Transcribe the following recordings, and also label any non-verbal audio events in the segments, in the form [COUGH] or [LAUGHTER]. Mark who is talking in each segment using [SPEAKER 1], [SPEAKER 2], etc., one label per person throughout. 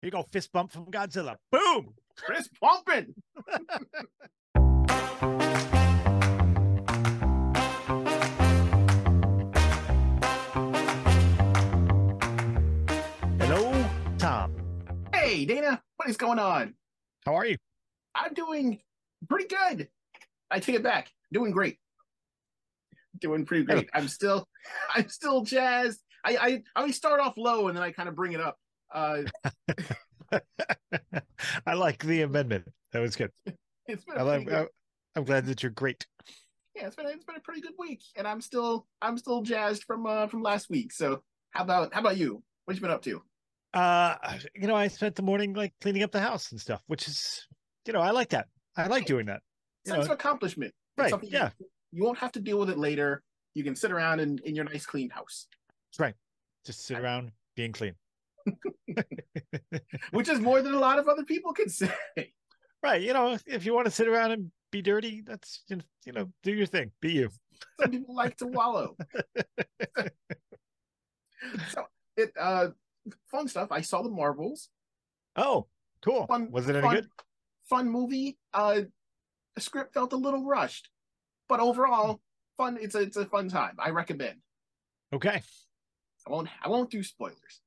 [SPEAKER 1] Here you go, fist bump from Godzilla. Boom.
[SPEAKER 2] Chris pumping.
[SPEAKER 1] Hello, Tom.
[SPEAKER 2] Hey, Dana, what is going on?
[SPEAKER 1] How are you?
[SPEAKER 2] I'm doing pretty good. I take it back. Doing great. Doing pretty great. [LAUGHS] I'm still, I'm still jazzed. I, I, I always start off low and then I kind of bring it up. Uh, [LAUGHS]
[SPEAKER 1] I like the amendment. That was good. [LAUGHS]
[SPEAKER 2] it's been
[SPEAKER 1] I like,
[SPEAKER 2] good,
[SPEAKER 1] I, I'm glad that you're great.
[SPEAKER 2] yeah, it's been it's been a pretty good week, and I'm still I'm still jazzed from uh from last week. So how about how about you? What you been up to?
[SPEAKER 1] Uh, you know, I spent the morning like cleaning up the house and stuff, which is, you know, I like that. I like doing that. You
[SPEAKER 2] Sense
[SPEAKER 1] know,
[SPEAKER 2] of accomplishment.
[SPEAKER 1] Right, yeah.
[SPEAKER 2] You, you won't have to deal with it later. You can sit around in, in your nice clean house,
[SPEAKER 1] That's right. Just sit around being clean. [LAUGHS]
[SPEAKER 2] which is more than a lot of other people can say.
[SPEAKER 1] Right. You know, if you want to sit around and be dirty, that's you know, do your thing. Be you.
[SPEAKER 2] Some people like to wallow. [LAUGHS] so it uh fun stuff. I saw the Marvels.
[SPEAKER 1] Oh, cool.
[SPEAKER 2] Fun
[SPEAKER 1] Was it any
[SPEAKER 2] fun,
[SPEAKER 1] good?
[SPEAKER 2] Fun movie. Uh the script felt a little rushed. But overall, fun it's a it's a fun time. I recommend.
[SPEAKER 1] Okay.
[SPEAKER 2] I won't I won't do spoilers.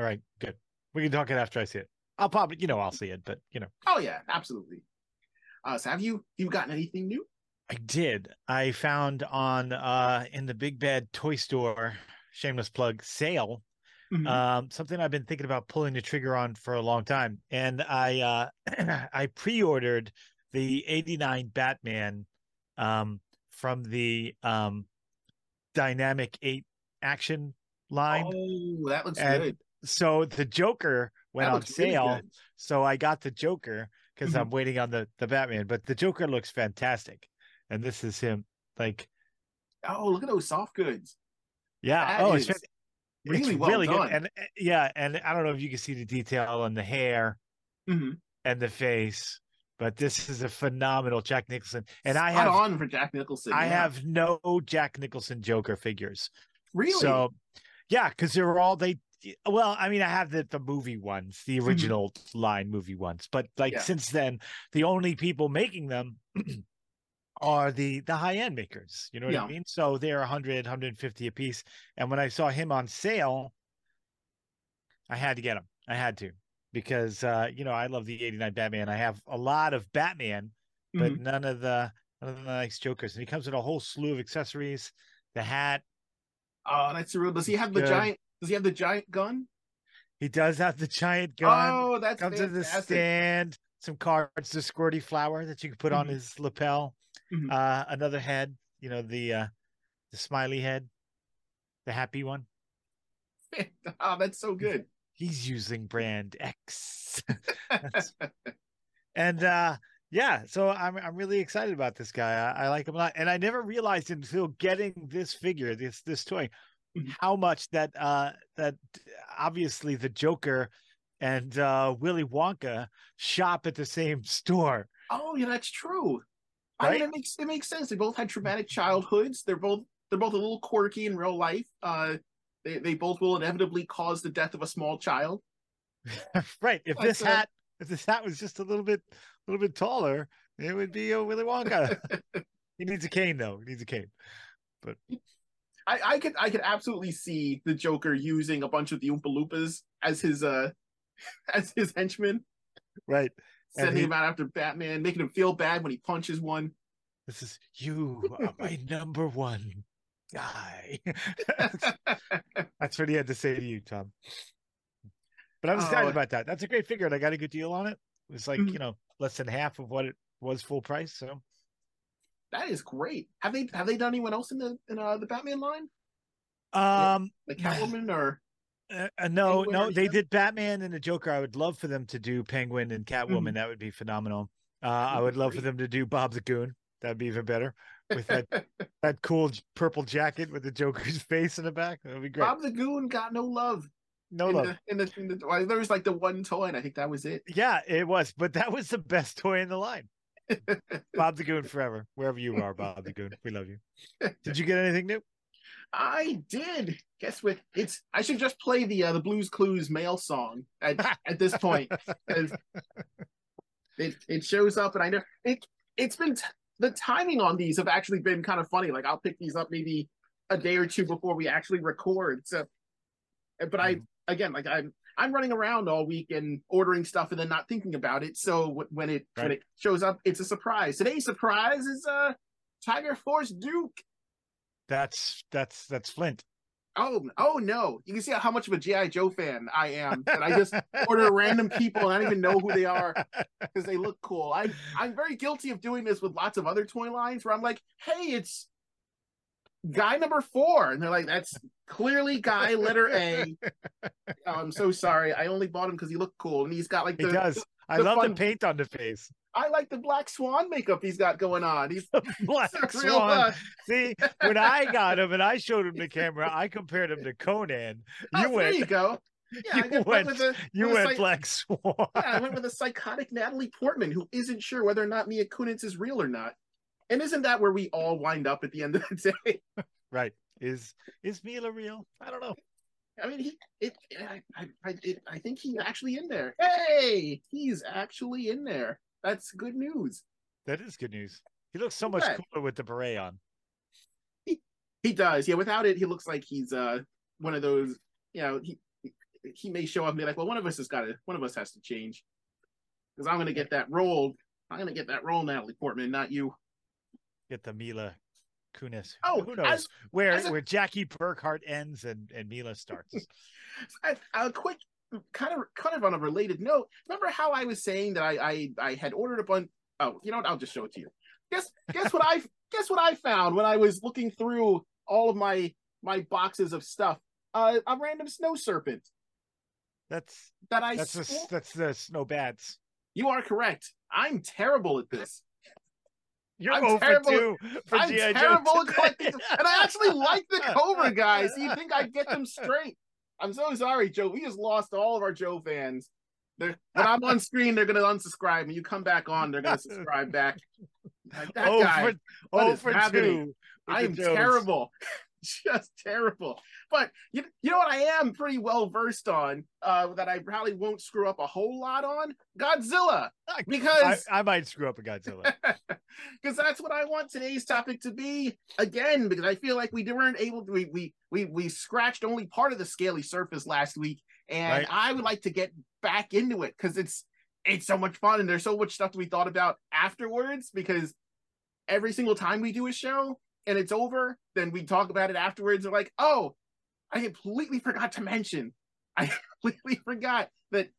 [SPEAKER 1] All right. Good. We can talk it after I see it. I'll probably, you know, I'll see it, but you know,
[SPEAKER 2] Oh yeah, absolutely. Uh so have you you gotten anything new?
[SPEAKER 1] I did. I found on uh in the Big Bad Toy Store, shameless plug sale,
[SPEAKER 2] Mhm.
[SPEAKER 1] um, something I've been thinking about pulling the trigger on for a long time. And I uh [CLEARS THROAT] I pre-ordered the 89 Batman um from the um Dynamic 8 action line.
[SPEAKER 2] Oh, that looks
[SPEAKER 1] and
[SPEAKER 2] good.
[SPEAKER 1] So the Joker went on
[SPEAKER 2] really
[SPEAKER 1] sale. So I got the Joker because
[SPEAKER 2] Mhm.
[SPEAKER 1] I'm waiting on the the Batman, but the Joker looks fantastic. And this is him like
[SPEAKER 2] Oh, look at those soft goods.
[SPEAKER 1] yeah,
[SPEAKER 2] That
[SPEAKER 1] oh, it's fan-
[SPEAKER 2] really
[SPEAKER 1] it's
[SPEAKER 2] well
[SPEAKER 1] really
[SPEAKER 2] done.
[SPEAKER 1] good. And uh, yeah, and I don't know if you can see the detail on the hair
[SPEAKER 2] Mhm.
[SPEAKER 1] and the face, but this is a phenomenal Jack Nicholson. And I
[SPEAKER 2] Spot
[SPEAKER 1] have
[SPEAKER 2] on for Jack Nicholson.
[SPEAKER 1] I
[SPEAKER 2] yeah.
[SPEAKER 1] have no Jack Nicholson Joker figures.
[SPEAKER 2] really
[SPEAKER 1] So yeah, because they're all they well, I mean, I have the the movie ones, the original line movie ones, but like
[SPEAKER 2] Mm-hmm. Yeah.
[SPEAKER 1] since then, the only people making them [CLEARS THROAT] are the the high end makers. You know what
[SPEAKER 2] Yeah.
[SPEAKER 1] I mean? So they're 100, 150 a piece. And when I saw him on sale, I had to get him. I had to because uh, you know I love the '89 Batman. I have a lot of Batman, but
[SPEAKER 2] Mhm.
[SPEAKER 1] none of the none of the nice Jokers. And he comes with a whole slew of accessories, the hat.
[SPEAKER 2] Oh, that's real. Does he have the
[SPEAKER 1] Good.
[SPEAKER 2] giant? Does he have the giant gun?
[SPEAKER 1] He does have the giant gun.
[SPEAKER 2] Oh, that's
[SPEAKER 1] comes with the stand, some cards, the squirty flower that you can put on
[SPEAKER 2] Mhm.
[SPEAKER 1] his lapel,
[SPEAKER 2] Mhm.
[SPEAKER 1] uh, another head, you know, the uh the smiley head, the happy one. [LAUGHS]
[SPEAKER 2] oh, that's so good.
[SPEAKER 1] He's using brand X. [LAUGHS] [LAUGHS] And uh yeah, so I'm I'm really excited about this guy. I, I like him a lot. And I never realized until getting this figure, this this toy. How much that uh that obviously the Joker and uh Willy Wonka shop at the same store.
[SPEAKER 2] oh, yeah, that's true. I mean,
[SPEAKER 1] Right?
[SPEAKER 2] it makes it makes sense. They both had traumatic childhoods. They're both they're both a little quirky in real life. Uh, they they both will inevitably cause the death of a small child. [LAUGHS]
[SPEAKER 1] right. If
[SPEAKER 2] Like
[SPEAKER 1] this
[SPEAKER 2] the-
[SPEAKER 1] hat if this hat was just a little bit a little bit taller, it would be a Willy Wonka. [LAUGHS] he needs a cane though. He needs a cane.
[SPEAKER 2] I, I could I could absolutely see the Joker using a bunch of the Oompa Loompas as his uh [LAUGHS] as his henchmen,
[SPEAKER 1] Right.
[SPEAKER 2] Sending
[SPEAKER 1] he-
[SPEAKER 2] him out after Batman, making him feel bad when he punches one.
[SPEAKER 1] This is you are my [LAUGHS] number one guy. [LAUGHS] That's what he had to say to you, Tom. But I was excited
[SPEAKER 2] Oh.
[SPEAKER 1] about that. That's a great figure, and I got a good deal on it. It was like,
[SPEAKER 2] Mhm.
[SPEAKER 1] you know, less than half of what it was full price. So
[SPEAKER 2] That is great. Have they have they done anyone else in the in uh, the Batman line?
[SPEAKER 1] um
[SPEAKER 2] Like Catwoman or
[SPEAKER 1] uh, uh, no,
[SPEAKER 2] Penguin
[SPEAKER 1] no, they did Batman and the Joker. I would love for them to do Penguin and Catwoman. That would be phenomenal. Uh, I
[SPEAKER 2] That'd
[SPEAKER 1] would love for them to do Bob the Goon. That'd be even better with that [LAUGHS] that cool purple jacket with the Joker's [LAUGHS] face in the back. That would be great.
[SPEAKER 2] Bob the Goon got no love.
[SPEAKER 1] no
[SPEAKER 2] in
[SPEAKER 1] love.
[SPEAKER 2] The, in the in the there was like the one toy, and I think that was it.
[SPEAKER 1] Yeah, it was, but that was the best toy in the line. Bob the Goon forever, wherever you are, Bob the Goon. We love you. Did you get anything new?
[SPEAKER 2] I did. Guess what? It's I should just play the uh, the Blues Clues mail song at at this point. It it shows up, and I know it. It's been t- the timing on these have actually been kind of funny. Like I'll pick these up maybe a day or two before we actually record. So, but I
[SPEAKER 1] Mhm.
[SPEAKER 2] again like I'm I'm running around all week and ordering stuff and then not thinking about it. So w- when it when it shows up, it's a surprise. Today's surprise is uh Tiger Force Duke.
[SPEAKER 1] That's that's that's Flint.
[SPEAKER 2] Oh, oh no! You can see how much of a GI Joe fan I am. That I just [LAUGHS] order random people and I don't even know who they are because they look cool. I I'm very guilty of doing this with lots of other toy lines where I'm like, hey, it's guy number four, and they're like, that's clearly guy letter A. [LAUGHS] Oh, I'm so sorry. I only bought him because he looked cool, and he's got like
[SPEAKER 1] He
[SPEAKER 2] the.
[SPEAKER 1] does. I
[SPEAKER 2] the
[SPEAKER 1] love
[SPEAKER 2] fun-
[SPEAKER 1] the paint on the face.
[SPEAKER 2] I like the black swan makeup he's got going on. He's [LAUGHS]
[SPEAKER 1] Black
[SPEAKER 2] a real,
[SPEAKER 1] Swan.
[SPEAKER 2] uh, [LAUGHS]
[SPEAKER 1] See, when I got him and I showed him the camera, I compared him to Conan.
[SPEAKER 2] oh,
[SPEAKER 1] You
[SPEAKER 2] there
[SPEAKER 1] went,
[SPEAKER 2] you go. Yeah,
[SPEAKER 1] you went-
[SPEAKER 2] went with a
[SPEAKER 1] you went
[SPEAKER 2] psych-
[SPEAKER 1] Black Swan.
[SPEAKER 2] Yeah, I went with a psychotic Natalie Portman who isn't sure whether or not Mila Kunis is real or not. And isn't that where we all wind up at the end of the day? [LAUGHS]
[SPEAKER 1] Right? Is is Mila real? I don't know.
[SPEAKER 2] I mean, he, it, I, I, I, it, I think he's actually in there. Hey, he's actually in there. That's good news.
[SPEAKER 1] That is good news. He looks so much
[SPEAKER 2] Yeah.
[SPEAKER 1] cooler with the beret on.
[SPEAKER 2] He, He does. Yeah, without it, he looks like he's uh one of those. You know, he he may show up and be like, "Well, one of us has got to. One of us has to change." Because I'm gonna get that role. I'm gonna get that role, Natalie Portman, not you.
[SPEAKER 1] Get the Mila Kunis.
[SPEAKER 2] Oh,
[SPEAKER 1] who knows?
[SPEAKER 2] as-
[SPEAKER 1] where
[SPEAKER 2] as a-
[SPEAKER 1] where Jackie Burkhart ends and and Mila starts. [LAUGHS]
[SPEAKER 2] a, a quick kind of kind of on a related note remember how i was saying that i i, I had ordered a bunch oh you know what? I'll just show it to you. Guess guess what i [LAUGHS] guess what i found when i was looking through all of my my boxes of stuff? Uh, a random snow serpent.
[SPEAKER 1] That's
[SPEAKER 2] that i
[SPEAKER 1] that's the
[SPEAKER 2] swore-
[SPEAKER 1] that's the snow bats.
[SPEAKER 2] you are correct. I'm terrible at this
[SPEAKER 1] You're
[SPEAKER 2] I'm
[SPEAKER 1] 0
[SPEAKER 2] terrible-
[SPEAKER 1] 2 for
[SPEAKER 2] i'm
[SPEAKER 1] G.I. Joe
[SPEAKER 2] terrible at collecting and i actually like the cobra [LAUGHS] guys you think i'd get them straight i'm so sorry joe we just lost all of our joe fans they're, when i'm on screen they're gonna unsubscribe when you come back on they're gonna subscribe back like that
[SPEAKER 1] oh
[SPEAKER 2] guy
[SPEAKER 1] for oh for
[SPEAKER 2] happening?
[SPEAKER 1] two.
[SPEAKER 2] I am terrible. [LAUGHS] Just terrible. But you, you know what I am pretty well versed on, uh, that I probably won't screw up a whole lot on? Godzilla. Because
[SPEAKER 1] I might screw up a Godzilla. [LAUGHS]
[SPEAKER 2] because that's what I want today's topic to be again, because I feel like we weren't able to we we we, we scratched only part of the scaly surface last week, and
[SPEAKER 1] Right.
[SPEAKER 2] I would like to get back into it because it's it's so much fun and there's so much stuff we thought about afterwards because every single time we do a show and it's over, then we talk about it afterwards are like, oh, I completely forgot to mention. I [LAUGHS] completely forgot that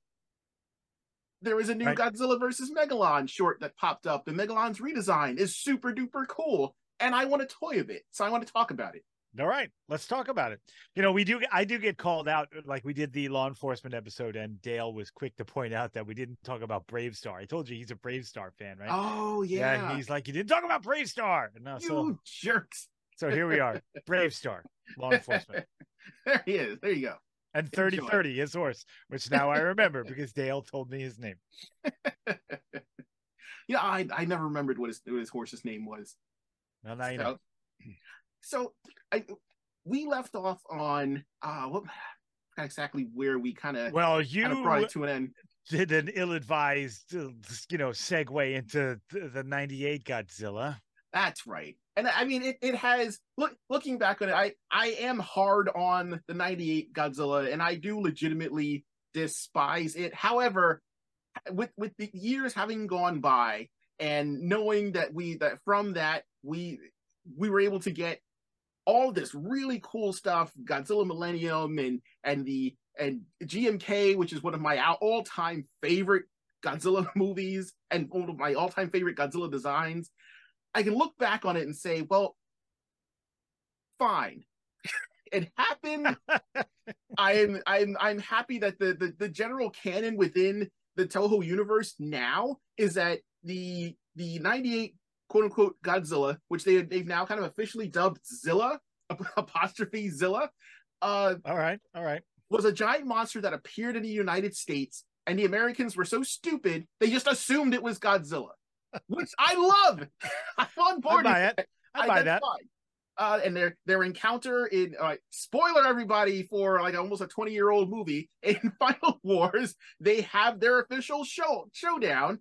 [SPEAKER 2] there was a new
[SPEAKER 1] Right.
[SPEAKER 2] Godzilla versus Megalon short that popped up. And Megalon's redesign is super duper cool. And I want a toy of it. So I want to talk about it.
[SPEAKER 1] All right, let's talk about it. You know, we do. I do get called out, like we did the law enforcement episode, and Dale was quick to point out that we didn't talk about BraveStarr. I told you he's a BraveStarr fan, right?
[SPEAKER 2] Oh yeah.
[SPEAKER 1] and he's like, you didn't talk about BraveStarr.
[SPEAKER 2] You
[SPEAKER 1] so,
[SPEAKER 2] jerks.
[SPEAKER 1] so here we are, BraveStarr, law enforcement, [LAUGHS]
[SPEAKER 2] There he is. There you go.
[SPEAKER 1] and thirty thirty, his horse, which now I remember because Dale told me his name. [LAUGHS]
[SPEAKER 2] Yeah, I I never remembered what his what his horse's name was.
[SPEAKER 1] Well, now you know.
[SPEAKER 2] So, so I we left off on uh what exactly where we kind of
[SPEAKER 1] Well,
[SPEAKER 2] you brought it to an end.
[SPEAKER 1] did an ill-advised, uh, you know, segue into the '98 Godzilla.
[SPEAKER 2] That's right. And I mean it, it has look looking back on it, I I am hard on the 98 Godzilla and I do legitimately despise it. However, with with the years having gone by and knowing that we that from that we we were able to get all this really cool stuff, Godzilla Millennium and and the and GMK, which is one of my all time favorite Godzilla [LAUGHS] movies and one of my all time favorite Godzilla designs. I can look back on it and say, well, fine. [LAUGHS] it happened. [LAUGHS] I'm I'm I'm happy that the, the the general canon within the Toho universe now is that the the 98 quote unquote Godzilla, which they they've now kind of officially dubbed Zilla [LAUGHS] apostrophe Zilla, uh,
[SPEAKER 1] All right, all right.
[SPEAKER 2] was a giant monster that appeared in the United States, and the Americans were so stupid they just assumed it was Godzilla, [LAUGHS] which I love. [LAUGHS] I'm on
[SPEAKER 1] I
[SPEAKER 2] board.
[SPEAKER 1] buy it. I buy that.
[SPEAKER 2] uh, and their their encounter in uh, spoiler everybody for like almost a 20 year old movie in Final Wars, they have their official show showdown.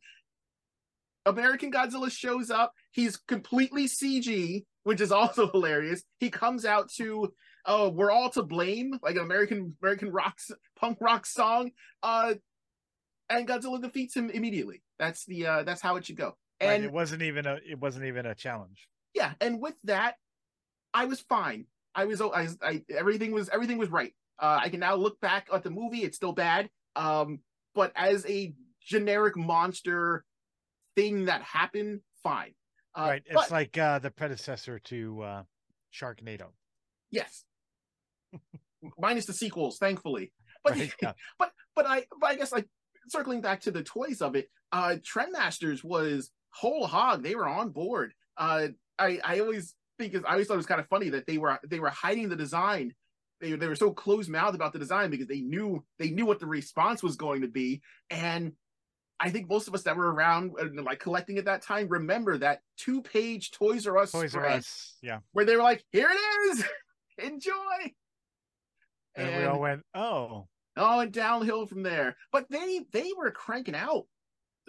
[SPEAKER 2] American Godzilla shows up. He's completely CG, which is [LAUGHS] also hilarious. He comes out to "Oh, we're all to blame," like an American American rock punk rock song. Uh, and Godzilla defeats him immediately. That's the uh, that's how it should go. And
[SPEAKER 1] right, it wasn't even a it wasn't even a challenge.
[SPEAKER 2] Yeah, and with that, I was fine. I was I, I everything was everything was right. Uh, I can now look back at the movie. It's still bad, um, but as a generic monster thing that happened, fine.
[SPEAKER 1] Uh, right. It's but, like uh, the predecessor to uh, Sharknado.
[SPEAKER 2] Yes. [LAUGHS] Minus the sequels, thankfully. [LAUGHS] But right, yeah. [LAUGHS] but but I but I guess like circling back to the toys of it, uh Trendmasters was whole hog. They were on board. Uh I I always think is I always thought it was kind of funny that they were they were hiding the design. They, they were so closed mouthed about the design because they knew they knew what the response was going to be. And I think most of us that were around and like collecting at that time remember that two page Toys R Us
[SPEAKER 1] Toys R Us, yeah,
[SPEAKER 2] where they were like, "Here it is, [LAUGHS] enjoy,"
[SPEAKER 1] and, and we all went, "Oh,
[SPEAKER 2] oh," and downhill from there. But they they were cranking out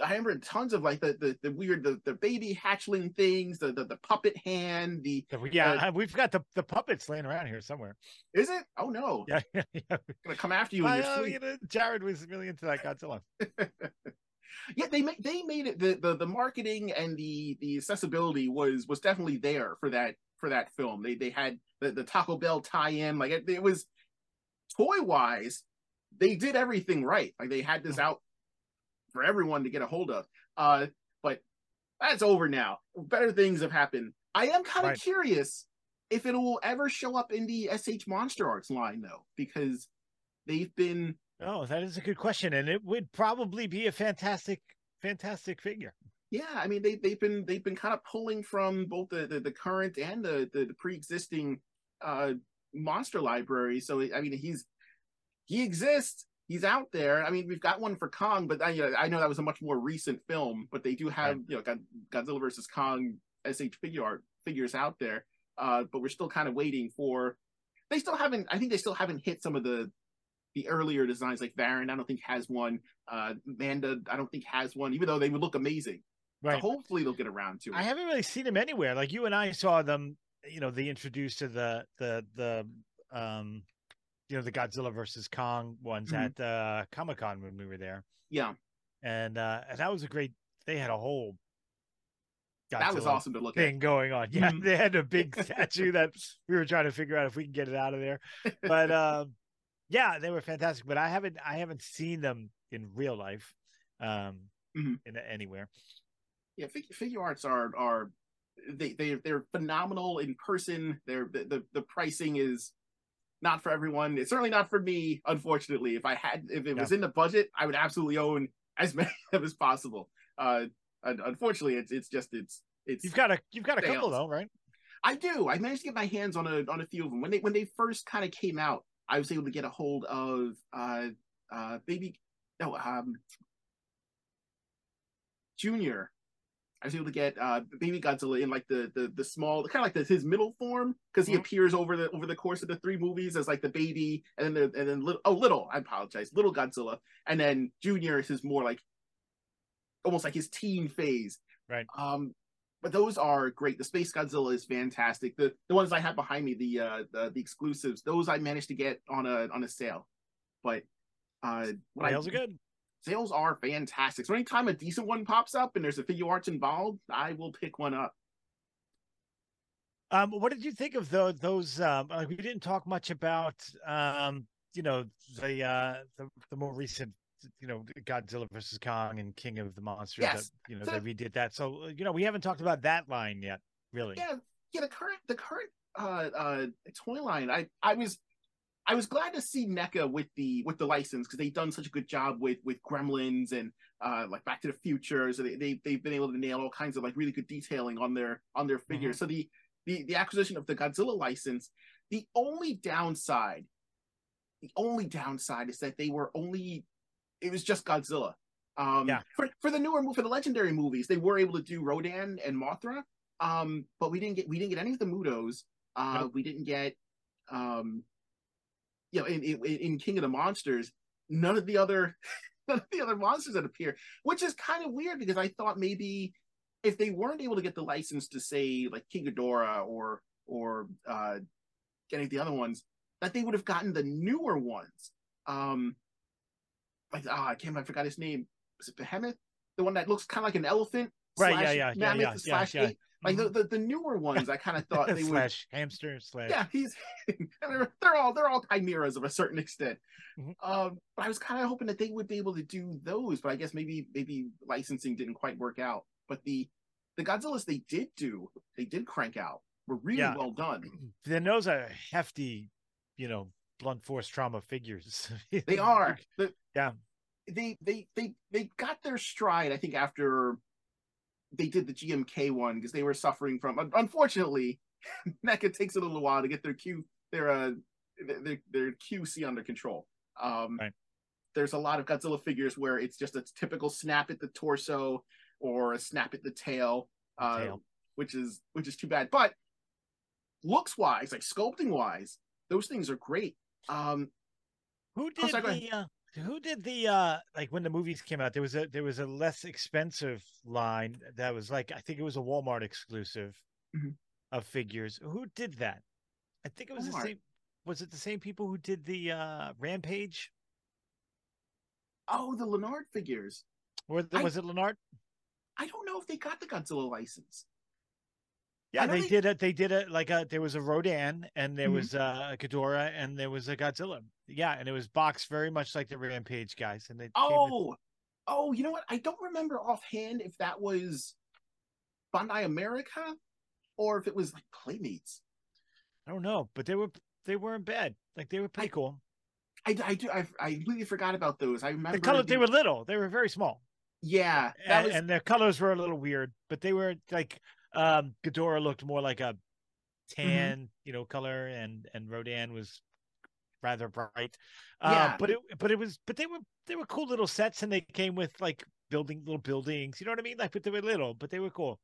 [SPEAKER 2] I remember tons of like the the, the weird the, the baby hatchling things, the, the the puppet hand, the
[SPEAKER 1] yeah, uh, we've got the the puppets laying around here somewhere.
[SPEAKER 2] Is it? Oh no!
[SPEAKER 1] Yeah, [LAUGHS] yeah,
[SPEAKER 2] yeah. gonna come after you in your sleep.
[SPEAKER 1] You know, Jared was really into that [LAUGHS] Godzilla.
[SPEAKER 2] Yeah, they made they made it the, the the marketing and the the accessibility was was definitely there for that for that film. They they had the, the Taco Bell tie-in, like it, it was toy wise, they did everything right. Like they had this mm-hmm. out for everyone to get a hold of. Uh, but that's over now. Better things have happened. I am kind of right. curious if it will ever show up in the SH Monster Arts line though, because they've been.
[SPEAKER 1] Oh, that is a good question, and it would probably be a fantastic, fantastic figure.
[SPEAKER 2] Yeah, I mean they they've been they've been kind of pulling from both the the, the current and the, the the pre-existing uh monster library. So I mean he's he exists he's out there. I mean, we've got one for Kong, but I, you know, I know that was a much more recent film. But they do have right. you know Godzilla versus Kong SH figure art figures out there. Uh, but we're still kind of waiting for. They still haven't. I think they still haven't hit some of the the earlier designs like Varan. I don't think has one. Uh, Manda. I don't think has one. Even though they would look amazing. Right. So hopefully they'll get around to it.
[SPEAKER 1] I haven't really seen them anywhere. Like you and I saw them. You know, they introduced to the the the um you know the Godzilla versus Kong ones mm-hmm. at uh, Comic Con when we were there.
[SPEAKER 2] Yeah,
[SPEAKER 1] and uh, and that was a great. They had a whole.
[SPEAKER 2] Godzilla that was awesome to look
[SPEAKER 1] thing
[SPEAKER 2] at.
[SPEAKER 1] going on. [LAUGHS] Yeah, mm-hmm. they had a big [LAUGHS] statue that we were trying to figure out if we can get it out of there. But [LAUGHS] um, yeah, they were fantastic. But I haven't I haven't seen them in real life, um, mm-hmm. in anywhere.
[SPEAKER 2] Yeah, figure, figure arts are are they they they're phenomenal in person. They're the, the the pricing is not for everyone. It's certainly not for me, unfortunately. If I had, if it was in the budget, I would absolutely own as [LAUGHS] many of as possible. Uh, unfortunately, it's it's just it's it's.
[SPEAKER 1] You've got a you've got a sales. couple though, right?
[SPEAKER 2] I do. I managed to get my hands on a on a few of them when they when they first kind of came out. I was able to get a hold of uh uh baby no um Junior I was able to get uh, Baby Godzilla in like the the the small, kind of like the, his middle form, because he mm-hmm. appears over the over the course of the three movies as like the baby, and then the, and then little oh little I apologize, little Godzilla, and then Junior is his more like almost like his teen phase.
[SPEAKER 1] Right.
[SPEAKER 2] Um, but those are great. The Space Godzilla is fantastic. The the ones I have behind me, the uh the, the exclusives, those I managed to get on a on a sale. But uh,
[SPEAKER 1] sales are good
[SPEAKER 2] sales are fantastic. So anytime a decent one pops up and there's a figure arts involved, I will pick one up.
[SPEAKER 1] Um, what did you think of those? Those um, like we didn't talk much about, um, you know, the uh, the, the more recent, you know, Godzilla versus Kong and King of the Monsters. Yes. That, you know, the, they redid that. So you know, we haven't talked about that line yet, really.
[SPEAKER 2] Yeah, yeah. The current the current uh, uh, toy line. I I was I was glad to see NECA with the with the license because they've done such a good job with with Gremlins and uh, like Back to the Future. So they, they they've been able to nail all kinds of like really good detailing on their on their figures. Mm-hmm. So the the the acquisition of the Godzilla license, the only downside, the only downside is that they were only it was just Godzilla. Um, yeah. For for the newer for the legendary movies, they were able to do Rodan and Mothra. Um, but we didn't get we didn't get any of the Mutos Uh,
[SPEAKER 1] Nope.
[SPEAKER 2] We didn't get, um, you know, in, in in King of the Monsters, none of the other [LAUGHS] none of the other monsters that appear, which is kind of weird because I thought maybe if they weren't able to get the license to say like King Ghidorah or or uh, getting the other ones, that they would have gotten the newer ones. Um, like ah, I can't. I forgot his name. Was it Behemoth? The one that looks kind of like an elephant.
[SPEAKER 1] Right, yeah,
[SPEAKER 2] slash
[SPEAKER 1] yeah, yeah, yeah, yeah,
[SPEAKER 2] slash
[SPEAKER 1] yeah.
[SPEAKER 2] ape. Like the, the the newer ones, I kind of thought [LAUGHS] they would.
[SPEAKER 1] slash hamster slash.
[SPEAKER 2] Yeah, he's [LAUGHS] they're, they're all they're all chimeras of a certain extent.
[SPEAKER 1] Mhm.
[SPEAKER 2] Um, but I was kind of hoping that they would be able to do those, but I guess maybe maybe licensing didn't quite work out. But the the Godzillas they did do, they did crank out, were really
[SPEAKER 1] Yeah.
[SPEAKER 2] well done. [CLEARS THROAT]
[SPEAKER 1] Then those are hefty, you know, blunt force trauma figures. [LAUGHS]
[SPEAKER 2] They are. The,
[SPEAKER 1] Yeah.
[SPEAKER 2] they they they they got their stride. I think after they did the GMK one because they were suffering from. Unfortunately, [LAUGHS] NECA takes a little while to get their Q their uh their their QC under control. Um,
[SPEAKER 1] Right.
[SPEAKER 2] There's a lot of Godzilla figures where it's just a typical snap at the torso or a snap at the tail, uh,
[SPEAKER 1] Tail.
[SPEAKER 2] which is which is too bad. But looks wise, like sculpting wise, those things are great. Um,
[SPEAKER 1] Who
[SPEAKER 2] Oh,
[SPEAKER 1] did
[SPEAKER 2] sorry,
[SPEAKER 1] the uh, who did the uh like when the movies came out there was a there was a less expensive line that was like I think it was a Walmart exclusive
[SPEAKER 2] Mhm.
[SPEAKER 1] of figures. Who did that? I think it was the same was it the same people who did the uh Rampage?
[SPEAKER 2] oh, the Lanard figures.
[SPEAKER 1] Or the,
[SPEAKER 2] I-
[SPEAKER 1] was it Lanard?
[SPEAKER 2] I don't know if they got the Godzilla license.
[SPEAKER 1] Yeah, they
[SPEAKER 2] they-
[SPEAKER 1] did it. They did it like a there was a Rodan and there
[SPEAKER 2] Mhm.
[SPEAKER 1] was uh, a Ghidorah and there was a Godzilla. Yeah, and it was boxed very much like the Rampage guys. And they came with-
[SPEAKER 2] Oh, oh, you know what? I don't remember offhand if that was Bandai America or if it was like Playmates.
[SPEAKER 1] I don't know, but they were they weren't bad. Like they were pretty cool.
[SPEAKER 2] I, I do. I, I completely forgot about those. I remember
[SPEAKER 1] The color
[SPEAKER 2] the-
[SPEAKER 1] they were little. They were very small.
[SPEAKER 2] Yeah,
[SPEAKER 1] and,
[SPEAKER 2] was.
[SPEAKER 1] and their colors were a little weird, but they were like um Ghidorah looked more like a
[SPEAKER 2] Mm-hmm.
[SPEAKER 1] tan, you know, color, and and Rodan was rather bright. Uh,
[SPEAKER 2] Yeah.
[SPEAKER 1] but it but it was but they were they were cool little sets, and they came with like building little buildings. You know what I mean? Like, but they were little, but they were cool.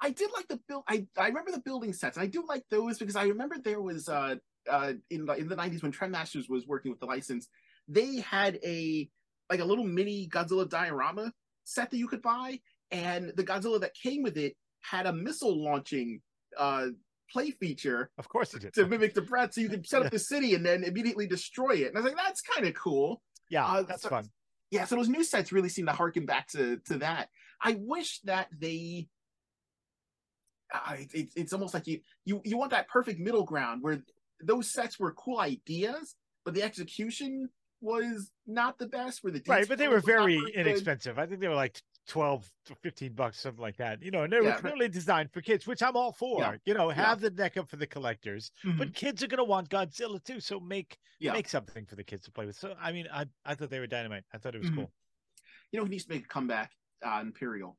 [SPEAKER 2] I did like the build. I I remember the building sets. I do like those because I remember there was uh uh in the in the nineties when Trendmasters was working with the license, they had a like a little mini Godzilla diorama set that you could buy, and the Godzilla that came with it had a missile launching uh play feature
[SPEAKER 1] Of course they did.
[SPEAKER 2] to mimic the breath, so you could set up [LAUGHS] the city and then immediately destroy it. And I was like, that's kind of cool.
[SPEAKER 1] yeah,
[SPEAKER 2] uh,
[SPEAKER 1] that's
[SPEAKER 2] so-
[SPEAKER 1] fun.
[SPEAKER 2] Yeah, so those new sets really seem to harken back to to that. I wish that they. Uh, it, it- it's almost like you you you want that perfect middle ground where those sets were cool ideas, but the execution was not the best. Where the
[SPEAKER 1] Right, but they were very
[SPEAKER 2] good.
[SPEAKER 1] inexpensive. I think they were like 12 to 15 bucks, something like that. You know, and they were
[SPEAKER 2] Yeah, but-
[SPEAKER 1] clearly designed for kids, which I'm all for.
[SPEAKER 2] Yeah,
[SPEAKER 1] You know,
[SPEAKER 2] yeah.
[SPEAKER 1] have the NECA for the collectors,
[SPEAKER 2] Mhm.
[SPEAKER 1] but kids are going to want Godzilla too. So make
[SPEAKER 2] Yeah.
[SPEAKER 1] make something for the kids to play with. So, I mean, I, I thought they were dynamite. I thought it was
[SPEAKER 2] Mhm.
[SPEAKER 1] cool.
[SPEAKER 2] you know who needs to make a comeback? Uh, Imperial.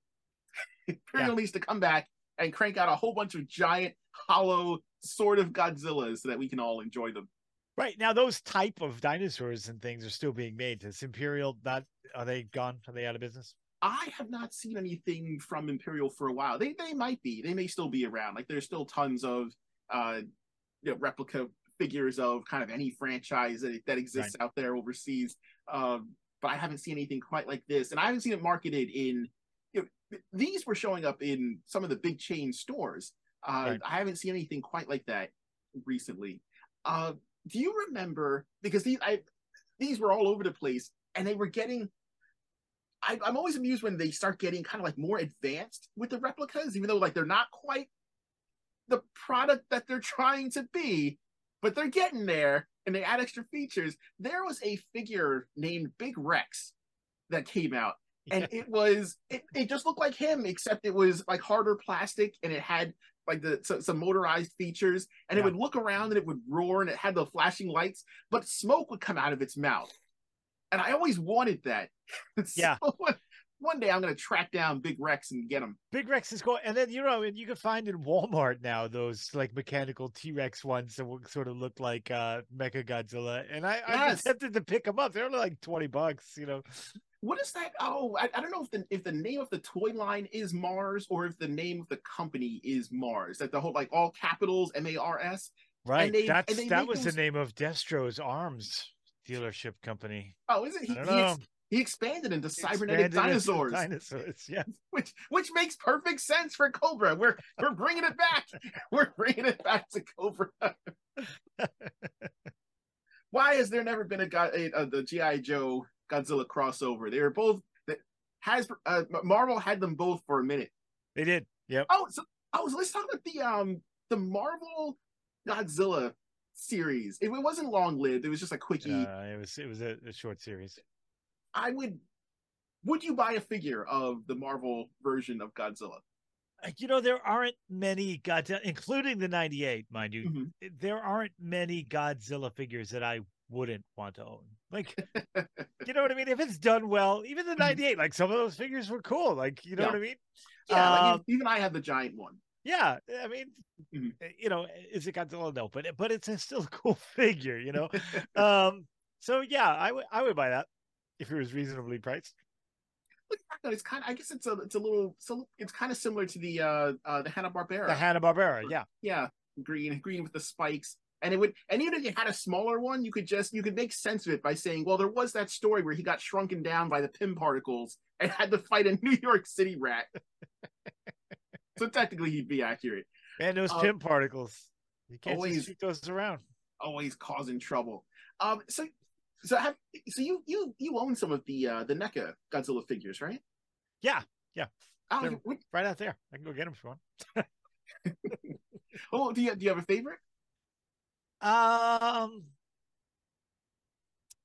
[SPEAKER 2] [LAUGHS] Imperial needs to come back and crank out a whole bunch of giant, hollow, sort of Godzillas so that we can all enjoy them.
[SPEAKER 1] Right. Now, those type of dinosaurs and things are still being made. Is Imperial not, are they gone? Are they out of business?
[SPEAKER 2] I have not seen anything from Imperial for a while. They they might be. They may still be around. Like there's still tons of uh you know, replica figures of kind of any franchise that, that exists out there overseas. Um, but I haven't seen anything quite like this, and I haven't seen it marketed in. You know, these were showing up in some of the big chain stores. Uh,
[SPEAKER 1] Right.
[SPEAKER 2] I haven't seen anything quite like that recently. Uh, do you remember? Because these I these were all over the place, and they were getting I, I'm always amused when they start getting kind of like more advanced with the replicas, even though like they're not quite the product that they're trying to be, but they're getting there and they add extra features. There was a figure named Big Rex that came out, and it was it, it just looked like him, except it was like harder plastic and it had like the so, some motorized features, and it would look around and it would roar and it had the flashing lights, but smoke would come out of its mouth. And I always wanted that. [LAUGHS]
[SPEAKER 1] Yeah.
[SPEAKER 2] So one, day I'm gonna track down Big Rex and get him.
[SPEAKER 1] Big Rex is cool. And then, you know, and you can find in Walmart now those like mechanical T Rex ones that will sort of look like uh Mecha Godzilla. And I,
[SPEAKER 2] Yes.
[SPEAKER 1] tempted to pick them up. They're only like 20 bucks, you know.
[SPEAKER 2] what is that? Oh, I, I don't know if the if the name of the toy line is Mars or if the name of the company is Mars. That the whole like all capitals M A R S.
[SPEAKER 1] Right.
[SPEAKER 2] they-
[SPEAKER 1] That's that was
[SPEAKER 2] those-
[SPEAKER 1] the name of Destro's arms dealership company.
[SPEAKER 2] Oh, is it? He, he, ex- he expanded into
[SPEAKER 1] He
[SPEAKER 2] cybernetic
[SPEAKER 1] expanded into
[SPEAKER 2] dinosaurs,
[SPEAKER 1] Dinosaurs, yeah. [LAUGHS]
[SPEAKER 2] which which makes perfect sense for Cobra. We're we're bringing it back. [LAUGHS] we're bringing it back to Cobra. [LAUGHS] Why has there never been a, a, a the GI Joe Godzilla crossover? They were both that has uh, Marvel had them both for a minute.
[SPEAKER 1] They did. Yep.
[SPEAKER 2] Oh, so oh, so let's talk about the um the Marvel Godzilla series. It, it wasn't long lived. It was just a quickie.
[SPEAKER 1] Uh, it was it was a, a short series.
[SPEAKER 2] I would. Would you buy a figure of the Marvel version of Godzilla?
[SPEAKER 1] Uh, You know, there aren't many Godzilla, including the '98, mind you.
[SPEAKER 2] Mhm.
[SPEAKER 1] There aren't many Godzilla figures that I wouldn't want to own. Like, [LAUGHS] you know what I mean? If it's done well, even the '98, like some of those figures were cool. Like, you know
[SPEAKER 2] Yeah.
[SPEAKER 1] what I mean?
[SPEAKER 2] Yeah, like,
[SPEAKER 1] Um,
[SPEAKER 2] even I have the giant one.
[SPEAKER 1] Yeah, I mean,
[SPEAKER 2] Mhm.
[SPEAKER 1] uh, you know, is it Godzilla? No, but but it's a still a [LAUGHS] cool figure, you know. [LAUGHS] um, so yeah, I would I would buy that if it was reasonably priced.
[SPEAKER 2] Look back on it, it's kind of. I guess it's a. It's a little. So it's kind of similar to the uh uh the Hanna Barbera.
[SPEAKER 1] The Hanna Barbera, yeah,
[SPEAKER 2] yeah, green, green with the spikes. And it would, and even if you had a smaller one, you could just, you could make sense of it by saying, well, there was that story where he got shrunken down by the Pym particles and had to fight a [LAUGHS] New York City rat. So technically, he'd be accurate.
[SPEAKER 1] and those
[SPEAKER 2] Uh,
[SPEAKER 1] Pym particles, you can't
[SPEAKER 2] always-
[SPEAKER 1] shoot those around.
[SPEAKER 2] Always causing trouble. Um, so, so have, so you, you, you own some of the uh the NECA Godzilla figures, right?
[SPEAKER 1] Yeah, yeah.
[SPEAKER 2] Oh, you- what-
[SPEAKER 1] Right out there, I can go get them if you want. [LAUGHS]
[SPEAKER 2] oh, do you do you have a favorite? [LAUGHS]
[SPEAKER 1] Um,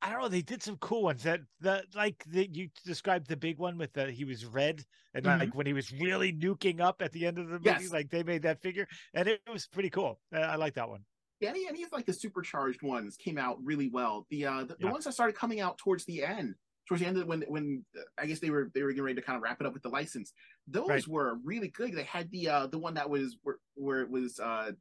[SPEAKER 1] I don't know. They did some cool ones that the like the you described the big one with the he was red and
[SPEAKER 2] Mhm.
[SPEAKER 1] like when he was really nuking up at the end of the movie,
[SPEAKER 2] Yes.
[SPEAKER 1] like they made that figure and it was pretty cool. Uh, I like that one.
[SPEAKER 2] Yeah, any, any of like the supercharged ones came out really well. The uh the, the ones that started coming out towards the end, towards the end of when when uh, I guess they were they were getting ready to kind of wrap it up with the license. Those
[SPEAKER 1] Right.
[SPEAKER 2] were really good. They had the uh the one that was where, where it was uh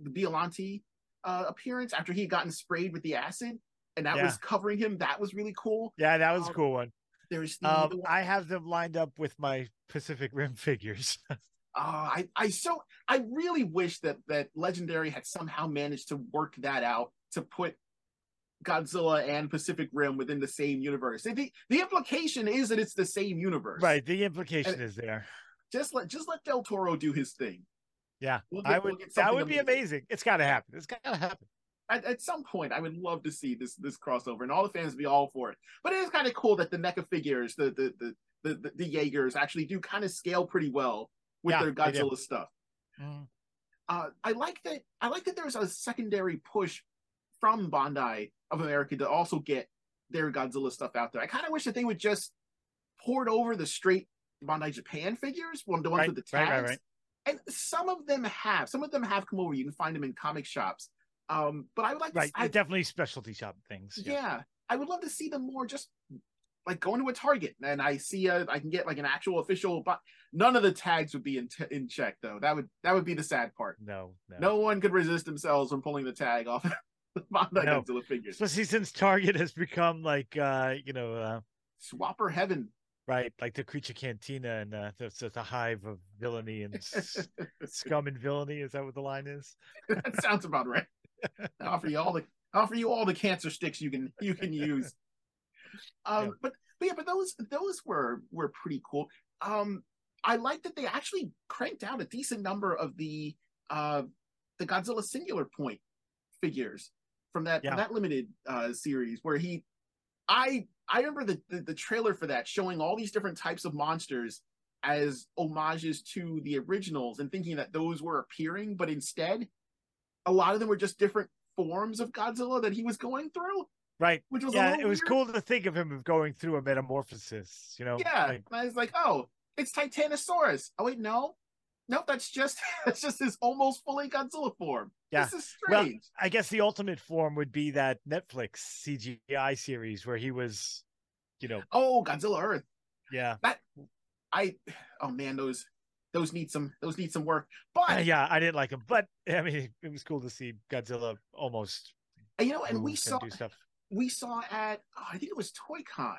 [SPEAKER 2] the Biollante uh appearance after he had gotten sprayed with the acid and that
[SPEAKER 1] Yeah.
[SPEAKER 2] was covering him. That was really cool.
[SPEAKER 1] Yeah, that was a
[SPEAKER 2] Um,
[SPEAKER 1] cool one.
[SPEAKER 2] There's the,
[SPEAKER 1] Um,
[SPEAKER 2] the one,
[SPEAKER 1] I have them lined up with my Pacific Rim [LAUGHS] figures.
[SPEAKER 2] Uh, I I so I really wish that that Legendary had somehow managed to work that out to put Godzilla and Pacific Rim within the same universe. The the implication is that it's the same universe,
[SPEAKER 1] right, the implication is there.
[SPEAKER 2] Just let just let Del Toro do his thing.
[SPEAKER 1] Yeah,
[SPEAKER 2] We'll get-
[SPEAKER 1] I
[SPEAKER 2] we'll
[SPEAKER 1] would. That
[SPEAKER 2] something
[SPEAKER 1] would be amazing. It's got to happen. It's got to happen.
[SPEAKER 2] At, at some point, I would love to see this this crossover, and all the fans would be all for it. But it is kind of cool that the NECA figures, the the the the, the, the Jaegers, actually do kind of scale pretty well with
[SPEAKER 1] Yeah,
[SPEAKER 2] their. Godzilla stuff.
[SPEAKER 1] Mm.
[SPEAKER 2] uh, I like that. I like that there's a secondary push from Bandai of America to also get their Godzilla stuff out there. I kind of wish that they would just port over the straight Bandai Japan figures, one the ones
[SPEAKER 1] Right,
[SPEAKER 2] with the tags.
[SPEAKER 1] right, right.
[SPEAKER 2] And some of them have. Some of them have come over. You can find them in comic shops. Um, but I would like
[SPEAKER 1] Right,
[SPEAKER 2] to. I,
[SPEAKER 1] definitely specialty shop things.
[SPEAKER 2] yeah. I would love to see them more. Just like going to a Target and I see a, I can get like an actual official. But none of the tags would be in t- in check though. That would that would be the sad part.
[SPEAKER 1] No, no,
[SPEAKER 2] No one could resist themselves from pulling the tag off [LAUGHS] the
[SPEAKER 1] No.
[SPEAKER 2] Godzilla figures.
[SPEAKER 1] Especially since Target has become like, uh, you know, uh,
[SPEAKER 2] Swapper heaven.
[SPEAKER 1] right, like the creature cantina and uh, the, the, the hive of villainy and s- [LAUGHS] scum and villainy. Is that what the line is?
[SPEAKER 2] that sounds about right. I offer you all the I offer you all the cancer sticks you can you can use. [LAUGHS] Um,
[SPEAKER 1] Yeah.
[SPEAKER 2] but but yeah, but those those were were pretty cool. Um, I like that they actually cranked out a decent number of the uh the Godzilla Singular Point figures from that
[SPEAKER 1] Yeah.
[SPEAKER 2] from that limited uh series where he I I remember the, the the trailer for that showing all these different types of monsters as homages to the originals and thinking that those were appearing, but instead a lot of them were just different forms of Godzilla that he was going through,
[SPEAKER 1] Right.
[SPEAKER 2] which was
[SPEAKER 1] Yeah, it was
[SPEAKER 2] weird.
[SPEAKER 1] cool to think of him going through a metamorphosis. You know.
[SPEAKER 2] Yeah,
[SPEAKER 1] like,
[SPEAKER 2] I was like, oh, it's Titanosaurus. Oh wait, no, no, that's just [LAUGHS] that's just his almost fully Godzilla form.
[SPEAKER 1] Yeah.
[SPEAKER 2] this is
[SPEAKER 1] Well,
[SPEAKER 2] strange.
[SPEAKER 1] I guess the ultimate form would be that Netflix CGI series where he was, you know,
[SPEAKER 2] oh, Godzilla Earth.
[SPEAKER 1] yeah, That
[SPEAKER 2] I, oh man, those those need some those need some work. Uh, but
[SPEAKER 1] yeah. I didn't like him, but I mean, it was cool to see Godzilla almost.
[SPEAKER 2] you know, and we saw
[SPEAKER 1] do stuff.
[SPEAKER 2] we saw at oh, I think it was Toy Con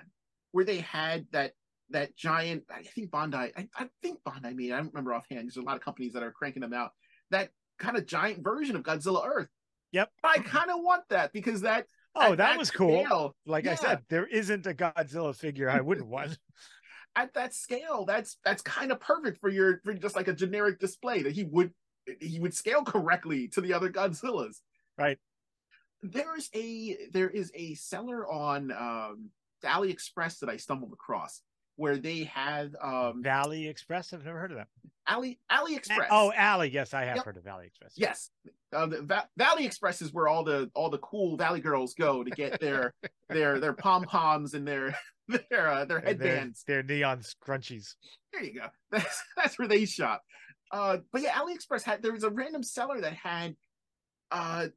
[SPEAKER 2] where they had that that giant. I think Bandai. I, I think Bandai made. I don't remember offhand. There's a lot of companies that are cranking them out. That kind of giant version of Godzilla Earth.
[SPEAKER 1] Yep.
[SPEAKER 2] I kind of want that because that.
[SPEAKER 1] Oh, that, was cool.
[SPEAKER 2] Scale,
[SPEAKER 1] like
[SPEAKER 2] yeah.
[SPEAKER 1] I said, there isn't a Godzilla figure I wouldn't want. [LAUGHS]
[SPEAKER 2] at that scale, that's that's kind of perfect for your for just like a generic display that he would he would scale correctly to the other Godzillas.
[SPEAKER 1] Right.
[SPEAKER 2] There's a there is a seller on um AliExpress that I stumbled across where they had um
[SPEAKER 1] Valley Express. I've never heard of that.
[SPEAKER 2] Ali AliExpress.
[SPEAKER 1] Oh, Alley. Yes, I have
[SPEAKER 2] Yep.
[SPEAKER 1] heard of Valley Express.
[SPEAKER 2] Yes, uh, the Va- Valley Express is where all the all the cool Valley girls go to get their [LAUGHS] their their pom poms and their [LAUGHS] their uh, their
[SPEAKER 1] And their-
[SPEAKER 2] headbands.
[SPEAKER 1] Their, neon scrunchies.
[SPEAKER 2] There you go. [LAUGHS] That's that's where they shop. Uh, but yeah, AliExpress had there was a random seller that had, uh,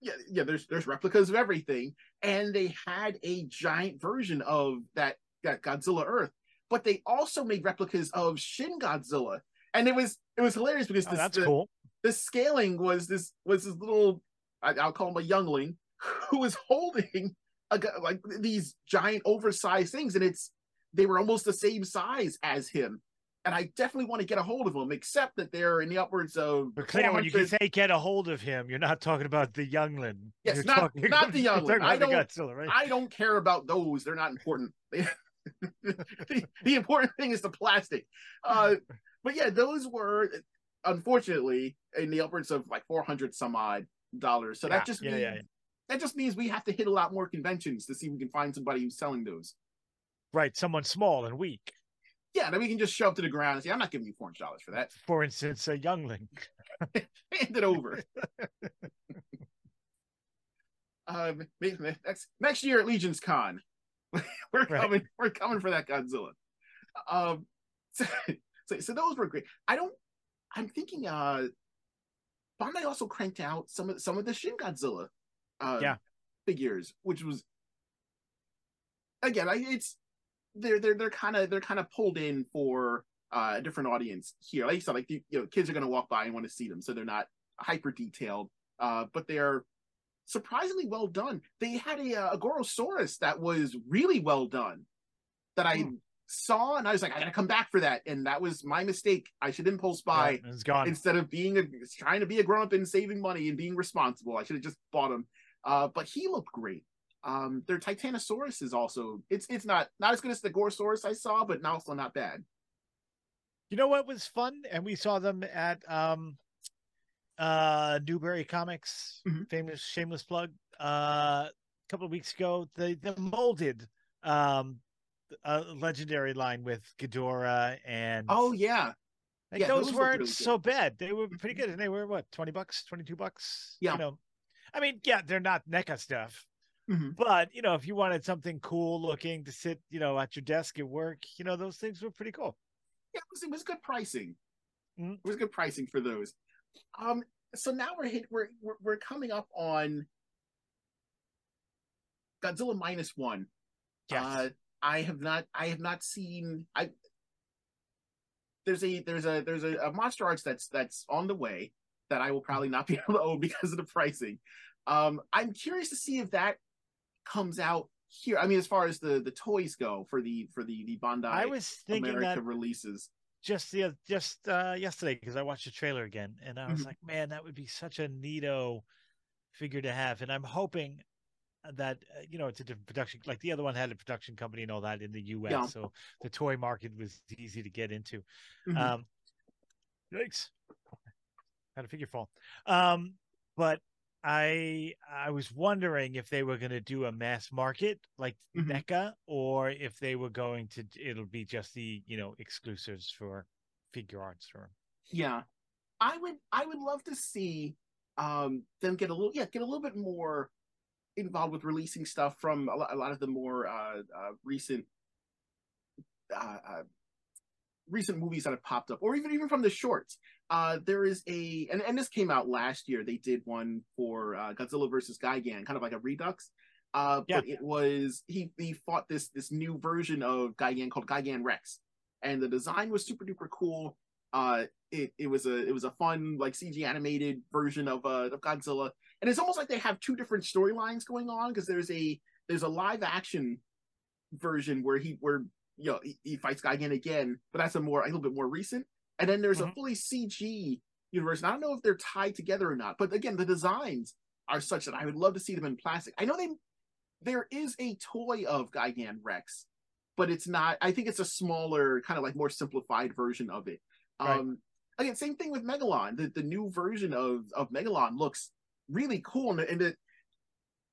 [SPEAKER 2] yeah, yeah. There's there's replicas of everything, and they had a giant version of that that Godzilla Earth. But they also made replicas of Shin Godzilla, and it was it was hilarious because
[SPEAKER 1] Oh,
[SPEAKER 2] this,
[SPEAKER 1] that's
[SPEAKER 2] the,
[SPEAKER 1] cool.
[SPEAKER 2] the scaling was this was this little I, I'll call him a youngling [LAUGHS] who was holding a, like these giant oversized things, and it's they were almost the same size as him. And I definitely want to get a hold of him, except that they're in the upwards of.
[SPEAKER 1] But clear when you can
[SPEAKER 2] 400
[SPEAKER 1] say get a hold of him, you're not talking about the youngling.
[SPEAKER 2] Yes,
[SPEAKER 1] You're
[SPEAKER 2] not-
[SPEAKER 1] talking,
[SPEAKER 2] not the [LAUGHS] youngling. I don't-
[SPEAKER 1] Godzilla, right?
[SPEAKER 2] I don't care about those; they're not important. [LAUGHS] [LAUGHS] the, the important thing is the plastic. Uh, but yeah, those were unfortunately in the upwards of like four hundred some odd dollars. So
[SPEAKER 1] Yeah,
[SPEAKER 2] that just
[SPEAKER 1] yeah,
[SPEAKER 2] means
[SPEAKER 1] yeah.
[SPEAKER 2] that just means we have to hit a lot more conventions to see if we can find somebody who's selling those.
[SPEAKER 1] Right, someone small and weak.
[SPEAKER 2] Yeah, then we can just shove to the ground and say, "I'm not giving you four hundred dollars for that."
[SPEAKER 1] For instance, a youngling. [LAUGHS]
[SPEAKER 2] Hand it over. [LAUGHS] um, next next year at Legion's Con, [LAUGHS] we're
[SPEAKER 1] Right.
[SPEAKER 2] coming. We're coming for that Godzilla. Um, [LAUGHS] so, so, so those were great. I don't. I'm thinking. Uh, Bandai also cranked out some of some of the Shin Godzilla. Uh,
[SPEAKER 1] Yeah.
[SPEAKER 2] Figures, which was again, I, it's they're they're they're kind of they're kind of pulled in for uh, a different audience here. Like you said, like the, you know, kids are going to walk by and want to see them, so they're not hyper detailed, uh, but they're surprisingly well done. They had a, uh, a Gorosaurus that was really well done that I
[SPEAKER 1] Hmm.
[SPEAKER 2] saw, and I was like, I got to come back for that, and that was my mistake. I should impulse buy
[SPEAKER 1] Yeah, it's gone.
[SPEAKER 2] instead of being a trying to be a grown up and saving money and being responsible. I should have just bought him. Uh, but he looked great. Um, their Titanosaurus is also it's it's not not as good as the Gorosaurus I saw, but also not bad.
[SPEAKER 1] You know what was fun? And we saw them at um uh Newbury Comics,
[SPEAKER 2] Mhm.
[SPEAKER 1] famous shameless plug. Uh a couple of weeks ago, the the molded um uh, legendary line with Ghidorah and
[SPEAKER 2] Oh yeah,
[SPEAKER 1] like,
[SPEAKER 2] yeah,
[SPEAKER 1] those,
[SPEAKER 2] those
[SPEAKER 1] weren't
[SPEAKER 2] really
[SPEAKER 1] so bad. They were pretty good. And they were what, 20 bucks, 22 bucks?
[SPEAKER 2] Yeah.
[SPEAKER 1] You know. I mean, yeah, they're not NECA stuff.
[SPEAKER 2] Mhm.
[SPEAKER 1] But you know, if you wanted something cool looking to sit, you know, at your desk at work, you know, those things were pretty cool.
[SPEAKER 2] yeah, it was, it was good pricing.
[SPEAKER 1] Mhm.
[SPEAKER 2] It was good pricing for those. Um, so now we're hit. We're we're, we're coming up on Godzilla minus one.
[SPEAKER 1] Yes.
[SPEAKER 2] Uh, I have not. I have not seen. I there's a there's a there's a, a monster arts that's that's on the way that I will probably not be [LAUGHS] able to own because of the pricing. Um, I'm curious to see if that comes out here. I mean, as far as the the toys go for the for the the Bandai
[SPEAKER 1] I was thinking
[SPEAKER 2] America
[SPEAKER 1] that
[SPEAKER 2] releases.
[SPEAKER 1] Just the just uh yesterday because I watched the trailer again and I was
[SPEAKER 2] Mhm.
[SPEAKER 1] like, man, that would be such a neato figure to have. And I'm hoping that uh, you know it's a different production like the other one had a production company and all that in the US
[SPEAKER 2] Yeah.
[SPEAKER 1] so the toy market was easy to get into
[SPEAKER 2] Mhm.
[SPEAKER 1] um yikes had a figure fall um but I I was wondering if they were going to do a mass market like
[SPEAKER 2] Mhm.
[SPEAKER 1] NECA or if they were going to it'll be just the you know exclusives for figure arts or
[SPEAKER 2] Yeah, I would I would love to see um them get a little yeah get a little bit more involved with releasing stuff from a lot, a lot of the more uh, uh recent uh, uh recent movies that have popped up or even even from the shorts uh there is a and, and this came out last year they did one for uh godzilla versus gigan kind of like a redux uh
[SPEAKER 1] Yeah.
[SPEAKER 2] but it was he he fought this this new version of gigan called gigan rex and the design was super duper cool uh it, it was a it was a fun like cg animated version of uh of godzilla and it's almost like they have two different storylines going on because there's a there's a live action version where he where you know he, he fights Gigan again, but that's a more a little bit more recent. And then there's
[SPEAKER 1] Mhm.
[SPEAKER 2] a fully CG universe. And I don't know if they're tied together or not, but again, the designs are such that I would love to see them in plastic. I know they there is a toy of Gigan Rex, but it's not. I think it's a smaller, kind of like more simplified version of it.
[SPEAKER 1] Right.
[SPEAKER 2] Um, again, same thing with Megalon. The the new version of of Megalon looks really cool, and, and it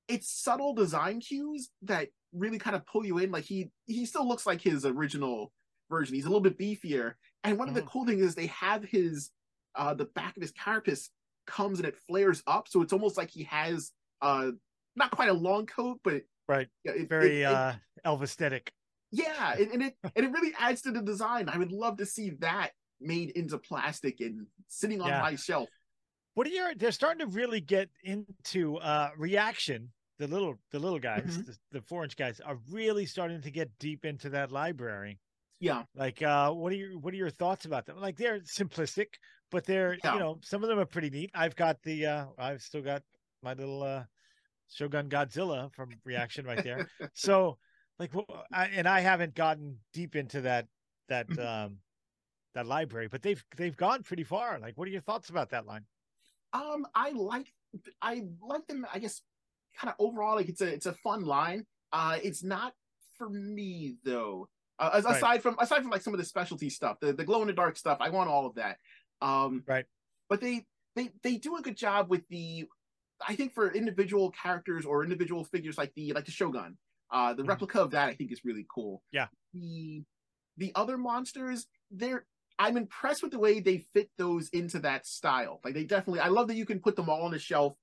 [SPEAKER 2] it's subtle design cues that really kind of pull you in. Like he he still looks like his original version. He's a little bit beefier, and one of the
[SPEAKER 1] Mhm.
[SPEAKER 2] cool things is they have his uh the back of his carapace comes and it flares up, so it's almost like he has uh not quite a long coat, but
[SPEAKER 1] Right.
[SPEAKER 2] yeah, it,
[SPEAKER 1] Very
[SPEAKER 2] it- it-
[SPEAKER 1] uh Elvis-esthetic.
[SPEAKER 2] yeah, and, and it and it really adds to the design. I would love to see that made into plastic and sitting on
[SPEAKER 1] Yeah.
[SPEAKER 2] my shelf.
[SPEAKER 1] What are your they're starting to really get into uh reaction. The little the little guys,
[SPEAKER 2] Mhm.
[SPEAKER 1] the, the four inch guys are really starting to get deep into that library.
[SPEAKER 2] Yeah,
[SPEAKER 1] Like uh what are your what are your thoughts about them? Like they're simplistic, but they're
[SPEAKER 2] Yeah.
[SPEAKER 1] you know, some of them are pretty neat. I've got the uh I've still got my little uh Shogun Godzilla from reaction right there. [LAUGHS] so like I, and I haven't gotten deep into that that
[SPEAKER 2] Mhm.
[SPEAKER 1] um that library, but they've they've gone pretty far. Like what are your thoughts about that line?
[SPEAKER 2] um, I like I like them. I guess kind of overall, like it's a it's a fun line. Uh, it's not for me though. Uh, as-
[SPEAKER 1] Right.
[SPEAKER 2] aside from aside from like some of the specialty stuff, the the glow in the dark stuff, I want all of that. Um,
[SPEAKER 1] Right.
[SPEAKER 2] But they they they do a good job with the. I think for individual characters or individual figures like the like the Shogun, uh, the
[SPEAKER 1] Mhm.
[SPEAKER 2] replica of that I think is really cool.
[SPEAKER 1] Yeah.
[SPEAKER 2] The the other monsters, they're I'm impressed with the way they fit those into that style. Like they definitely, I love that you can put them all on the shelf,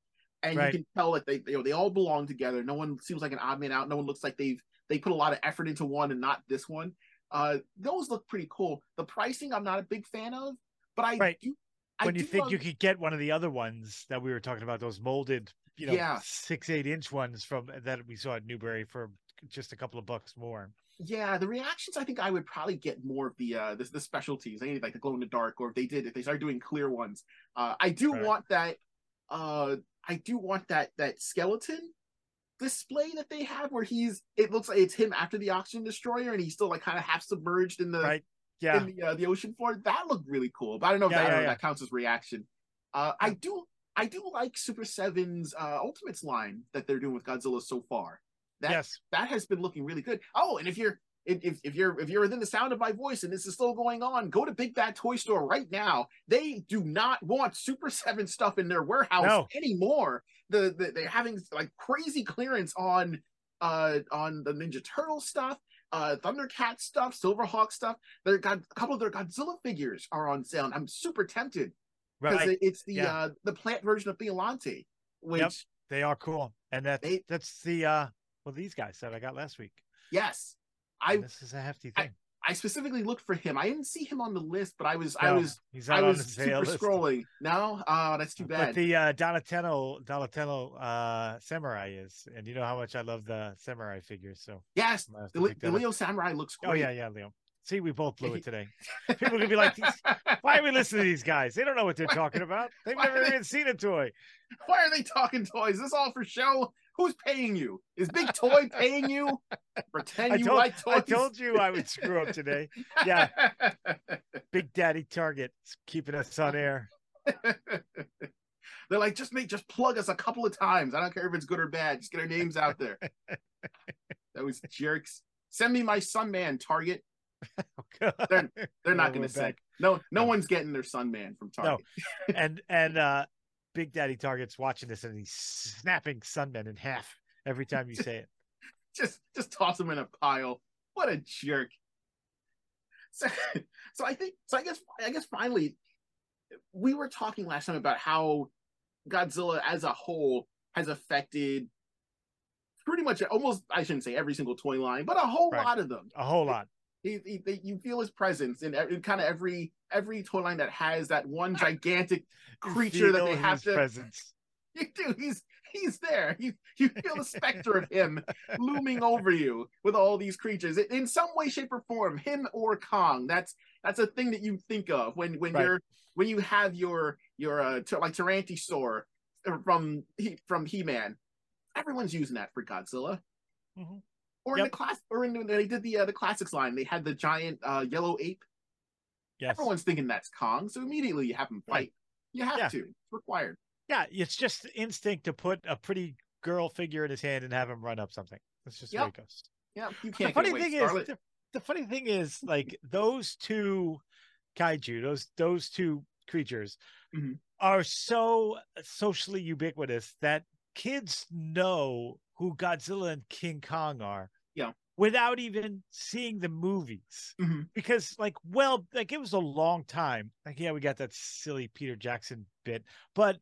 [SPEAKER 2] and
[SPEAKER 1] Right.
[SPEAKER 2] you can tell that they, you know, they all belong together. No one seems like an odd man out. No one looks like they've they put a lot of effort into one and not this one. Uh, those look pretty cool. The pricing, I'm not a big fan of, but I
[SPEAKER 1] Right.
[SPEAKER 2] do. I
[SPEAKER 1] when you
[SPEAKER 2] do
[SPEAKER 1] think
[SPEAKER 2] love-
[SPEAKER 1] you could get one of the other ones that we were talking about, those molded, you know,
[SPEAKER 2] Yeah.
[SPEAKER 1] six, eight inch ones from that we saw at Newbury for just a couple of bucks more.
[SPEAKER 2] yeah, the reactions. I think I would probably get more of the uh the, the specialties. I need like the glow in the dark, or if they did, if they started doing clear ones. Uh, I do
[SPEAKER 1] Right.
[SPEAKER 2] want that. Uh, I do want that that skeleton display that they have where he's. It looks like it's him after the oxygen destroyer, and he's still like kind of half submerged in the
[SPEAKER 1] Right. Yeah.
[SPEAKER 2] in the uh, the ocean floor. That looked really cool, but I don't know if
[SPEAKER 1] Yeah,
[SPEAKER 2] that,
[SPEAKER 1] yeah,
[SPEAKER 2] know
[SPEAKER 1] yeah.
[SPEAKER 2] that counts as reaction. Uh, I do. I do like Super Seven's uh, Ultimates line that they're doing with Godzilla so far. That
[SPEAKER 1] yes.
[SPEAKER 2] that has been looking really good. Oh, and if you're if, if you're if you're within the sound of my voice and this is still going on, go to Big Bad Toy Store right now. They do not want Super [LAUGHS] Seven stuff in their warehouse
[SPEAKER 1] No.
[SPEAKER 2] anymore. The, the they're having like crazy clearance on uh on the Ninja Turtle stuff, uh Thundercat stuff, Silverhawk stuff. They got a couple of their Godzilla figures are on sale. And I'm super tempted because
[SPEAKER 1] Right.
[SPEAKER 2] it's the
[SPEAKER 1] Yeah.
[SPEAKER 2] uh the plant version of Biollante, which
[SPEAKER 1] They are cool. And that
[SPEAKER 2] They-
[SPEAKER 1] that's the uh well these guys that I got last week.
[SPEAKER 2] yes, I
[SPEAKER 1] this is a hefty thing.
[SPEAKER 2] I specifically looked for him. I didn't see him on the list, but I was I was I was [LAUGHS] super
[SPEAKER 1] list.
[SPEAKER 2] scrolling. No, oh, that's too
[SPEAKER 1] But
[SPEAKER 2] bad.
[SPEAKER 1] the uh Donatello Donatello uh samurai is. And you know how much I love the samurai figures, so
[SPEAKER 2] yes,
[SPEAKER 1] I'm gonna have
[SPEAKER 2] the,
[SPEAKER 1] to
[SPEAKER 2] Le-
[SPEAKER 1] pick
[SPEAKER 2] the. Leo Samurai looks
[SPEAKER 1] Oh
[SPEAKER 2] great.
[SPEAKER 1] yeah, yeah, Leo. See, we both blew it [LAUGHS] today. People are gonna be like, "These- why are we listening to these guys? They don't know what they're talking about. They've [LAUGHS] never
[SPEAKER 2] they-
[SPEAKER 1] even seen a toy.
[SPEAKER 2] Why are they talking toys? Is this all for show? Who's paying you? Is Big Toy paying you? Pretend you
[SPEAKER 1] told,
[SPEAKER 2] like toys.
[SPEAKER 1] I told you I would screw up today. Yeah. [LAUGHS] Big Daddy Target is keeping us on air.
[SPEAKER 2] They're like, just make, just plug us a couple of times. I don't care if it's good or bad. Just get our names out there. [LAUGHS] that was jerks. Send me my Sunman Target. They're
[SPEAKER 1] They're
[SPEAKER 2] They're not going to send. No, no
[SPEAKER 1] No.
[SPEAKER 2] one's getting their Sunman from Target. No. [LAUGHS]
[SPEAKER 1] and and uh Big Daddy Target's watching this and he's snapping Sunmen in half every time you say it. [LAUGHS]
[SPEAKER 2] Just, just toss them in a pile. What a jerk. So, [LAUGHS] so I think, so I guess, I guess finally, we were talking last time about how Godzilla as a whole has affected pretty much almost, I shouldn't say every single toy line, but a whole
[SPEAKER 1] Right.
[SPEAKER 2] lot of them.
[SPEAKER 1] A whole lot.
[SPEAKER 2] He, he, they- you feel his presence in, in kind of every every toy line that has that one gigantic [LAUGHS] creature that they have
[SPEAKER 1] his
[SPEAKER 2] to
[SPEAKER 1] presence. [LAUGHS]
[SPEAKER 2] You do. He's he's there. You you feel the specter of him looming over you with all these creatures in- some way, shape, or form. Him or Kong. That's that's a thing that you think of when when
[SPEAKER 1] Right.
[SPEAKER 2] you're when you have your your uh t- like Tyrannosaur from he from He Man. Everyone's using that for Godzilla.
[SPEAKER 1] Mhm.
[SPEAKER 2] Or in the class, or in the they did the uh, the classics line. They had the giant uh, yellow ape.
[SPEAKER 1] Yes.
[SPEAKER 2] Everyone's thinking that's Kong, so immediately you have him fight. You have yeah. to. It's required.
[SPEAKER 1] Yeah, it's just instinct to put a pretty girl figure in his hand and have him run up something. That's just yep. it goes.
[SPEAKER 2] Yeah, you can't.
[SPEAKER 1] The funny thing is, the, the funny thing is, like those two kaiju, those those two creatures, mm-hmm. are so socially ubiquitous that kids know who Godzilla and King Kong are.
[SPEAKER 2] Yeah.
[SPEAKER 1] Without even seeing the movies. Mm-hmm. Because like, well, like it was a long time. Like, yeah, we got that silly Peter Jackson bit, but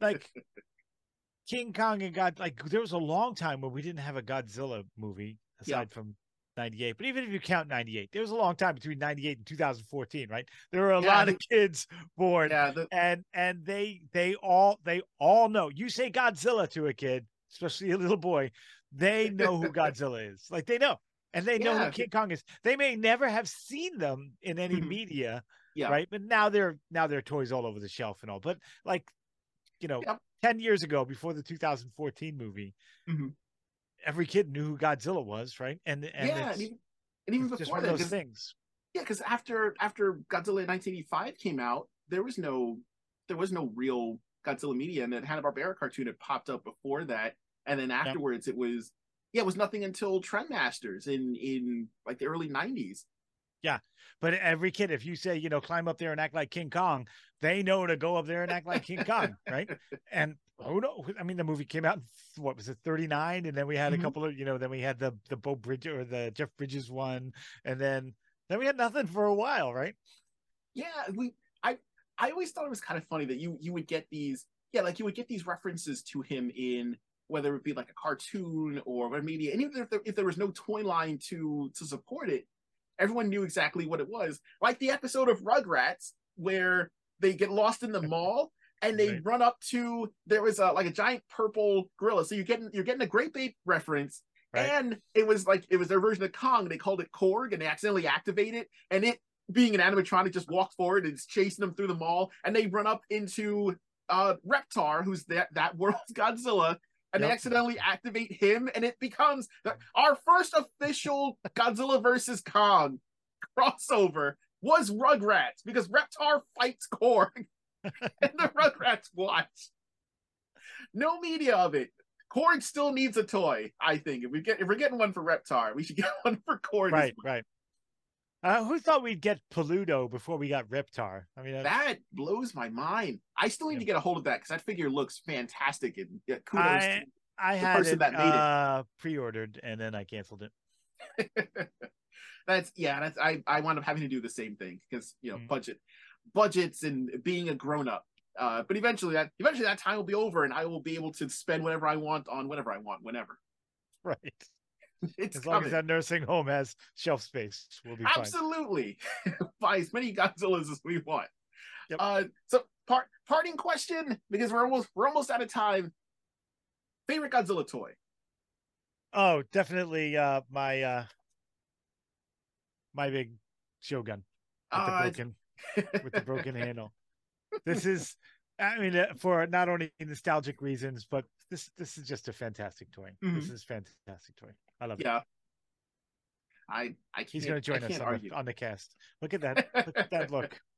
[SPEAKER 1] like [LAUGHS] King Kong and God like there was a long time where we didn't have a Godzilla movie aside yeah. from 98 but even if you count 98 there was a long time between 98 and 2014 right there were a yeah, lot the, of kids born yeah, the, and and they they all they all know you say godzilla to a kid especially a little boy they know who godzilla is like they know and they know yeah. who king kong is they may never have seen them in any mm-hmm. media yeah. right but now they're now they're toys all over the shelf and all but like you know 10 years ago before the 2014 movie mm-hmm every kid knew who Godzilla was, right? And and
[SPEAKER 2] yeah, and even, and even before that,
[SPEAKER 1] those things.
[SPEAKER 2] Yeah, because after after Godzilla 1985 came out, there was no there was no real Godzilla media, and then Hanna Barbera cartoon had popped up before that, and then afterwards it was yeah, it was nothing until Trendmasters in in like the early 90s.
[SPEAKER 1] Yeah, but every kid, if you say you know climb up there and act like King Kong, they know to go up there and act like King Kong, [LAUGHS] right? And who knows? I mean, the movie came out. What was it, thirty nine? And then we had mm-hmm. a couple of, you know, then we had the the bo Bridge or the Jeff Bridges one, and then then we had nothing for a while, right?
[SPEAKER 2] Yeah, we. I I always thought it was kind of funny that you you would get these, yeah, like you would get these references to him in whether it be like a cartoon or a media, and even if there, if there was no toy line to to support it, everyone knew exactly what it was. Like the episode of Rugrats where they get lost in the [LAUGHS] mall and they right. run up to there was a like a giant purple gorilla. So you're getting you're getting a Grape Ape reference. Right. And it was like it was their version of Kong. They called it Korg, and they accidentally activate it, and it being an animatronic just walks forward and it's chasing them through the mall, and they run up into uh Reptar, who's that that [LAUGHS] world's Godzilla, and yep. they accidentally activate him, and it becomes the, our first official Godzilla versus Kong crossover was Rugrats because Reptar fights Korg. [LAUGHS] and the Rugrats watch. No media of it. Korg still needs a toy. I think if we get if we're getting one for Reptar, we should get [LAUGHS] one for Korg.
[SPEAKER 1] Right, right. Uh, who thought we'd get Paludo before we got Reptar? I mean,
[SPEAKER 2] that blows my mind. I still need yeah. to get a hold of that because that figure looks fantastic. And yeah, kudos I, to
[SPEAKER 1] I the had person it, that made uh, it. pre-ordered and then I canceled it. [LAUGHS]
[SPEAKER 2] that's yeah. That's I. I wound up having to do the same thing because you know mm. budget budgets and being a grown up. Uh, but eventually that eventually that time will be over and I will be able to spend whatever I want on whatever I want whenever. [LAUGHS]
[SPEAKER 1] Right. [LAUGHS] It's as coming. long as that nursing home has shelf space, we'll be
[SPEAKER 2] absolutely [LAUGHS] buy as many Godzillas as we want. Yep. Uh, so part parting question because we're almost we're almost out of time. Favorite Godzilla toy?
[SPEAKER 1] Oh, definitely uh, my uh, my big Shogun with uh, the broken [LAUGHS] with the broken handle. This is, I mean, uh, for not only nostalgic reasons, but this this is just a fantastic toy. Mm-hmm. This is fantastic toy. I love
[SPEAKER 2] yeah. it. Yeah. I I
[SPEAKER 1] he's going to join us on the, on the, cast. Look at that! Look at that look. [LAUGHS]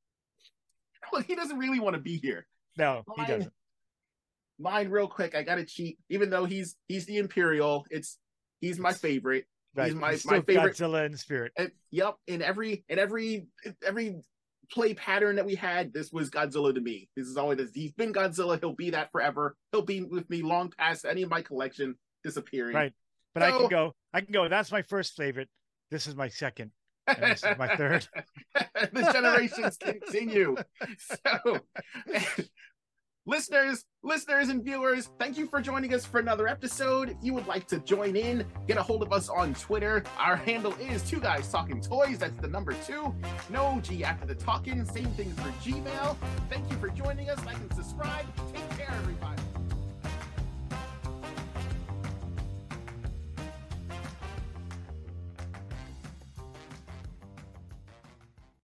[SPEAKER 2] Well, he doesn't really want to be here.
[SPEAKER 1] No, mine, he doesn't.
[SPEAKER 2] Mine, real quick. I got to cheat. Even though he's he's the Imperial, it's he's my favorite. Right. He's my, he's my favorite.
[SPEAKER 1] Godzilla in spirit.
[SPEAKER 2] And, yep. In every in every every play pattern that we had, this was Godzilla to me. This is always he's been Godzilla. He'll be that forever. He'll be with me long past any of my collection disappearing.
[SPEAKER 1] Right. But so, I can go. I can go. That's my first favorite. This is my second. this is my third. [LAUGHS]
[SPEAKER 2] the generations continue. So [LAUGHS] listeners, listeners, and viewers, thank you for joining us for another episode. If you would like to join in, get a hold of us on Twitter. Our handle is Two Guys Talking Toys. That's the number two. No G after the talking. Same thing for Gmail. Thank you for joining us. Like and subscribe. Take care, everybody.